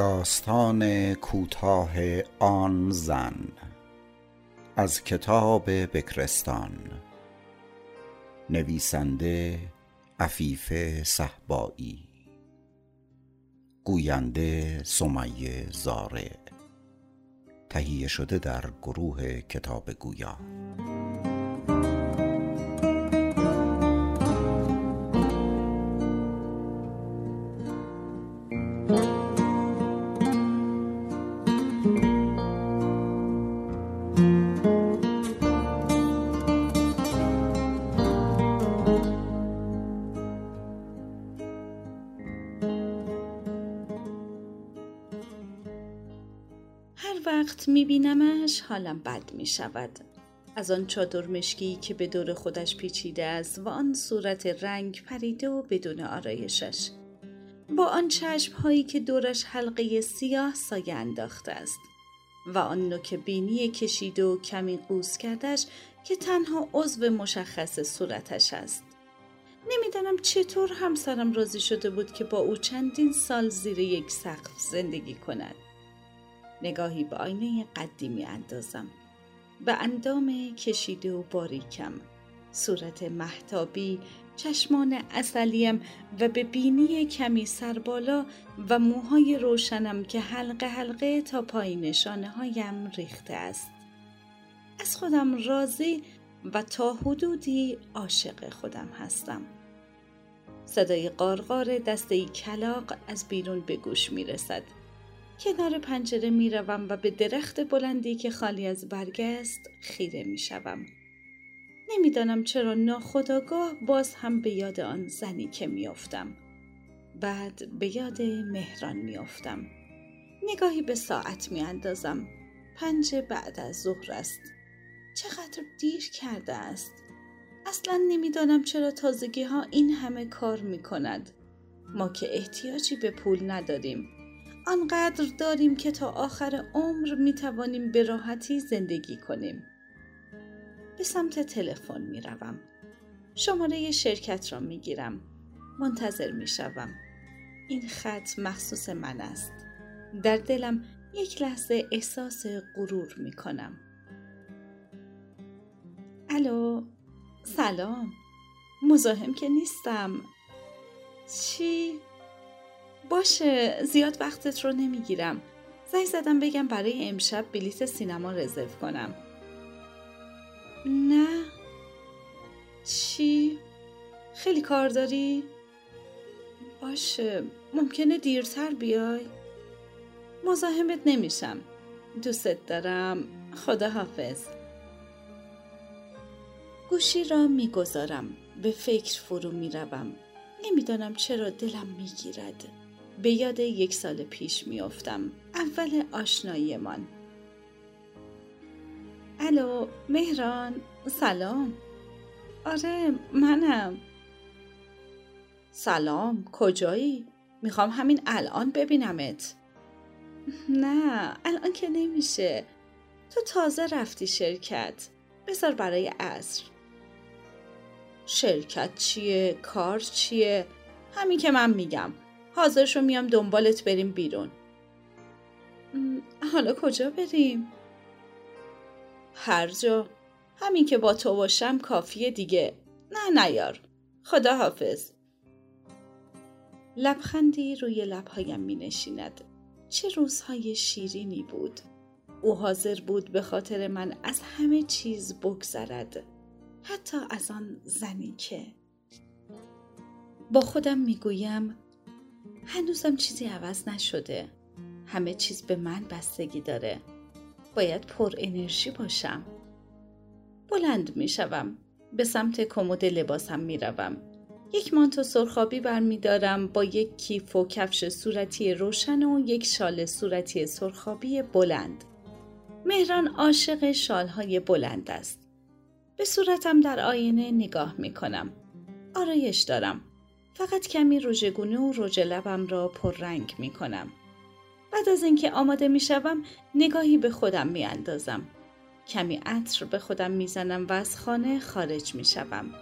داستان کوتاه آن زن. از کتاب بکرستان. نویسنده عفیف صحبایی گوینده سمیه زاره تهیه شده در گروه کتاب گویا وقت میبینمش حالم بد می‌شود. از آن چادر مشکی که به دور خودش پیچیده است و آن صورت رنگ پریده و بدون آرایشش. با آن چشم هایی که دورش حلقه سیاه سایه انداخته است و آن نوک بینی کشیده و کمی قوس کردش که تنها عضو مشخص صورتش است. نمی‌دانم چطور همسرم راضی شده بود که با او چندین سال زیر یک سقف زندگی کند. نگاهی به آینه قدی می اندازم. به اندام کشیده و باریکم. صورت محتابی، چشمان اصلیم و به بینی کمی سربالا و موهای روشنم که حلقه حلقه تا پای نشانه هایم ریخته است. از خودم راضی و تا حدودی عاشق خودم هستم. صدای قارقار دسته کلاق از بیرون به گوش می رسد. کنار پنجره می روم و به درخت بلندی که خالی از برگ است خیره می شوم. نمی‌دانم چرا ناخداگاه باز هم به یاد آن زنی که میافتم. بعد به یاد مهران میافتم. نگاهی به ساعت می اندازم. پنج بعد از ظهر است. چقدر دیر کرده است. اصلا نمی‌دانم چرا تازگی ها این همه کار می کند. ما که احتیاجی به پول نداریم. آنقدر داریم که تا آخر عمر می توانیم به راحتی زندگی کنیم. به سمت تلفن می روم. شماره شرکت را می گیرم. منتظر می شوم. این خط مخصوص من است. در دلم یک لحظه احساس غرور می کنم. الو سلام مزاحم که نیستم چی؟ باشه زیاد وقتت رو نمی‌گیرم. زنگ زدم بگم برای امشب بلیت سینما رزرو کنم. نه. چی؟ خیلی کار داری؟ باشه ممکنه دیرتر بیای؟ مزاحمت نمیشم. دوستت دارم. خدا حافظ. گوشی را می‌گذارم. به فکر فرو می‌روم. نمی‌دانم چرا دلم می‌گیرد. به یاد یک سال پیش میافتم اول آشناییمان. الو مهران سلام. آره منم. سلام کجایی؟ می‌خوام همین الان ببینمت. نه الان که نمیشه. تو تازه رفتی شرکت. بذار برای عصر. شرکت چیه؟ کار چیه؟ همین که من میگم. حاضر شو میام دنبالت بریم بیرون. حالا کجا بریم؟ هر جا. همین که با تو باشم کافیه دیگه. نه نیار خدا حافظ لبخندی روی لبهایم می نشیند. چه روزهای شیرینی بود. او حاضر بود به خاطر من از همه چیز بگذرد. حتی از آن زنی که. با خودم می‌گویم هنوزم چیزی عوض نشده. همه چیز به من بستگی داره. باید پر انرژی باشم. بلند می‌شوم. به سمت کمد لباسم می‌روم. یک مانتو سرخابی برمیدارم با یک کیف و کفش صورتی روشن و یک شال صورتی سرخابی بلند. مهران عاشق شالهای بلند است. به صورتم در آینه نگاه می کنم. آرایش دارم. فقط کمی روژگونه و رژ لبم را پررنگ می کنم. بعد از اینکه آماده می شوم نگاهی به خودم می اندازم. کمی عطر به خودم می زنم و از خانه خارج می شوم.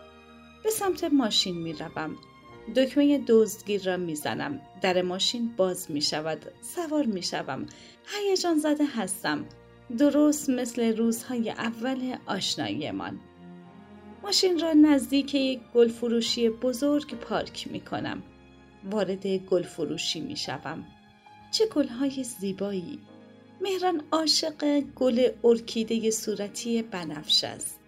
به سمت ماشین می روم. دکمه دزدگیر را می‌زنم در ماشین باز می شود سوار می شوم هیجان زده هستم درست مثل روزهای اول آشناییمان ماشین را نزدیک یک گلفروشی بزرگ پارک می کنم وارد گلفروشی می شوم چه گلهای زیبایی مهران عاشق گل ارکیده صورتی بنفش است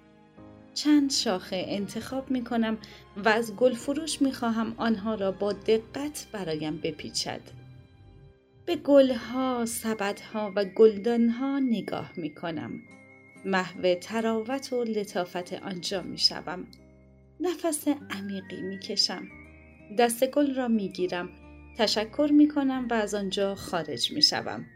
چند شاخه انتخاب می کنم و از گل فروش می خواهم آنها را با دقت برایم بپیچد. به گلها، سبدها و گلدانها نگاه می کنم. محو تراوت و لطافت آنجا می شوم. نفس عمیقی می کشم. دست گل را می گیرم. تشکر می کنم و از آنجا خارج می شوم.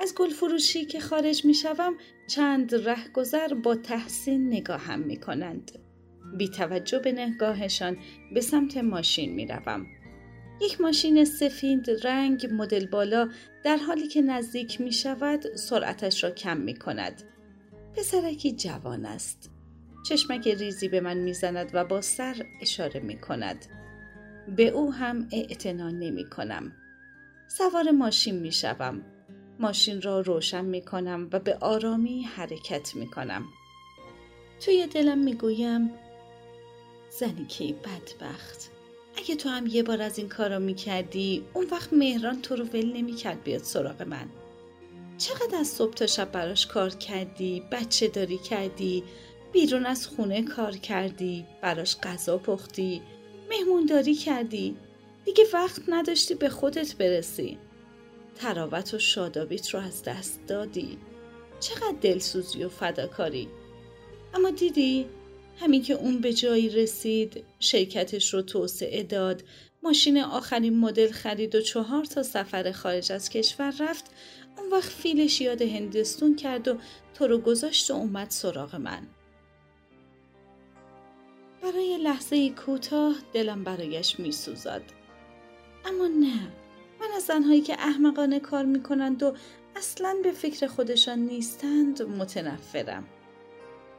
از گل فروشی که خارج می شوم چند رهگذر با تحسین نگاهم می کنند. بی توجه به نگاهشان به سمت ماشین می روم. یک ماشین سفید رنگ مدل بالا در حالی که نزدیک می شود سرعتش را کم می کند. پسرکی جوان است. چشمک ریزی به من می‌زند و با سر اشاره می کند. به او هم اعتنا نمی کنم. سوار ماشین می شوم. ماشین را روشن می کنم و به آرامی حرکت می کنم. توی دلم می گویم زنی که بدبخت اگه تو هم یه بار از این کارا می کردی اون وقت مهران تو رو ول نمی کرد بیاد سراغ من چقدر از صبح تا شب براش کار کردی؟ بچه داری کردی؟ بیرون از خونه کار کردی؟ براش غذا پختی؟ مهمونداری کردی؟ دیگه وقت نداشتی به خودت برسی. تراوت و شادابیت رو از دست دادی. چقدر دلسوزی و فداکاری. اما دیدی همین که اون به جایی رسید شرکتش رو توسعه داد. ماشین آخرین مدل خرید و چهار تا سفر خارج از کشور رفت. اون وقت فیلش یاد هندستون کرد و تو رو گذاشت و اومد سراغ من. برای لحظه کوتاه دلم برایش میسوزد اما نه من از زنهایی که احمقانه کار می‌کنند و اصلا به فکر خودشان نیستند متنفرم.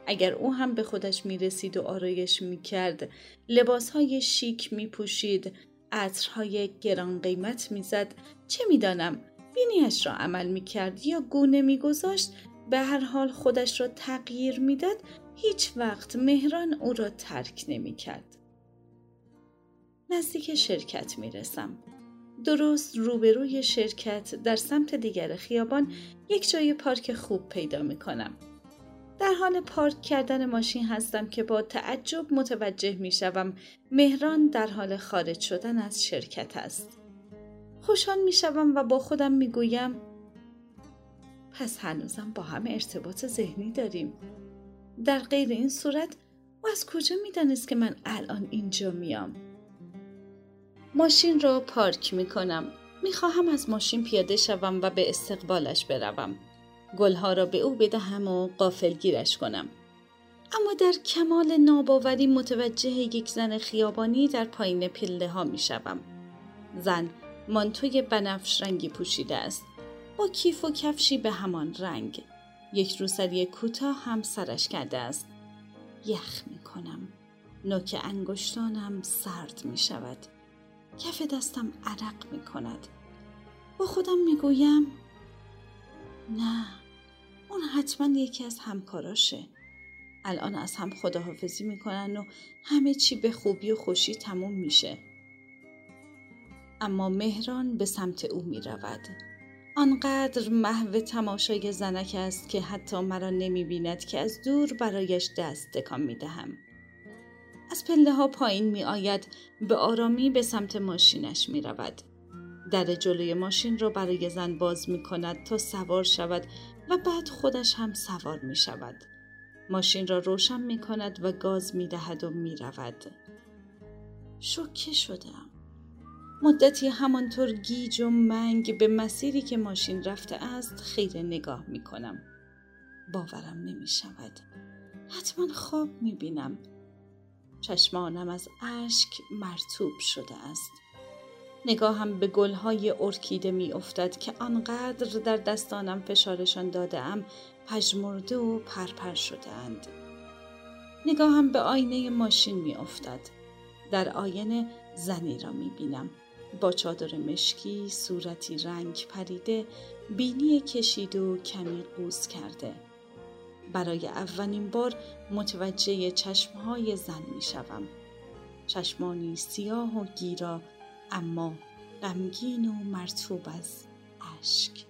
اگر او هم به خودش می‌رسید و آرایش می‌کرد، لباسهای شیک میپوشید، عطرهای گران قیمت می‌زد، چه می‌دانم بینیش را عمل می‌کرد یا گونه میگذاشت به هر حال خودش را تغییر می‌داد هیچ وقت مهران او را ترک نمی‌کرد. نزدیک شرکت می‌رسم. درست روبروی شرکت در سمت دیگر خیابان یک جای پارک خوب پیدا می کنم. در حال پارک کردن ماشین هستم که با تعجب متوجه می شوم مهران در حال خارج شدن از شرکت است. خوشحال می شوم و با خودم می گویم پس هنوزم با هم ارتباط ذهنی داریم. در غیر این صورت او از کجا می دانست که من الان اینجا میام؟ ماشین را پارک می کنم. می خواهم از ماشین پیاده شوم و به استقبالش بروم. گلها را به او بدهم و قافل گیرش کنم. اما در کمال ناباوری متوجه یک زن خیابانی در پایین پله ها می شوم. زن مانتوی بنفش رنگی پوشیده است. با کیف و کفشی به همان رنگ. یک روسری کوتاه هم سرش کرده است. یخ می کنم. نوک انگشتانم سرد می شود. کف دستم عرق می کند. با خودم می گویم نه اون حتما یکی از همکاراشه. الان از هم خداحافظی می‌کنن و همه چی به خوبی و خوشی تموم میشه. اما مهران به سمت او می رود. آنقدر محو تماشای زنک است که حتی مرا نمی بیند که از دور برایش دست تکان می دهم. از پله ها پایین می آید به آرامی به سمت ماشینش می رود. در جلوی ماشین را برای زن باز می کند تا سوار شود و بعد خودش هم سوار می شود. ماشین را روشن می کند و گاز می دهد و می رود. شوکه شدم. مدتی همانطور گیج و منگ به مسیری که ماشین رفته است خیره نگاه می کنم. باورم نمی شود. حتما خواب می بینم. چشمانم از اشک مرتوب شده است. نگاهم به گلهای ارکیده می افتد که آنقدر در دستانم فشارشان داده ام پژمرده و پرپر شده اند. نگاهم به آینه ماشین می افتد. در آینه زنی را می بینم با چادر مشکی صورتی رنگ پریده بینی کشید و کمی قوز کرده برای اولین بار متوجه چشمهای زن می شوم. چشمانی سیاه و گیرا اما غمگین و مرتوب از اشک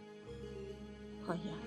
پایان.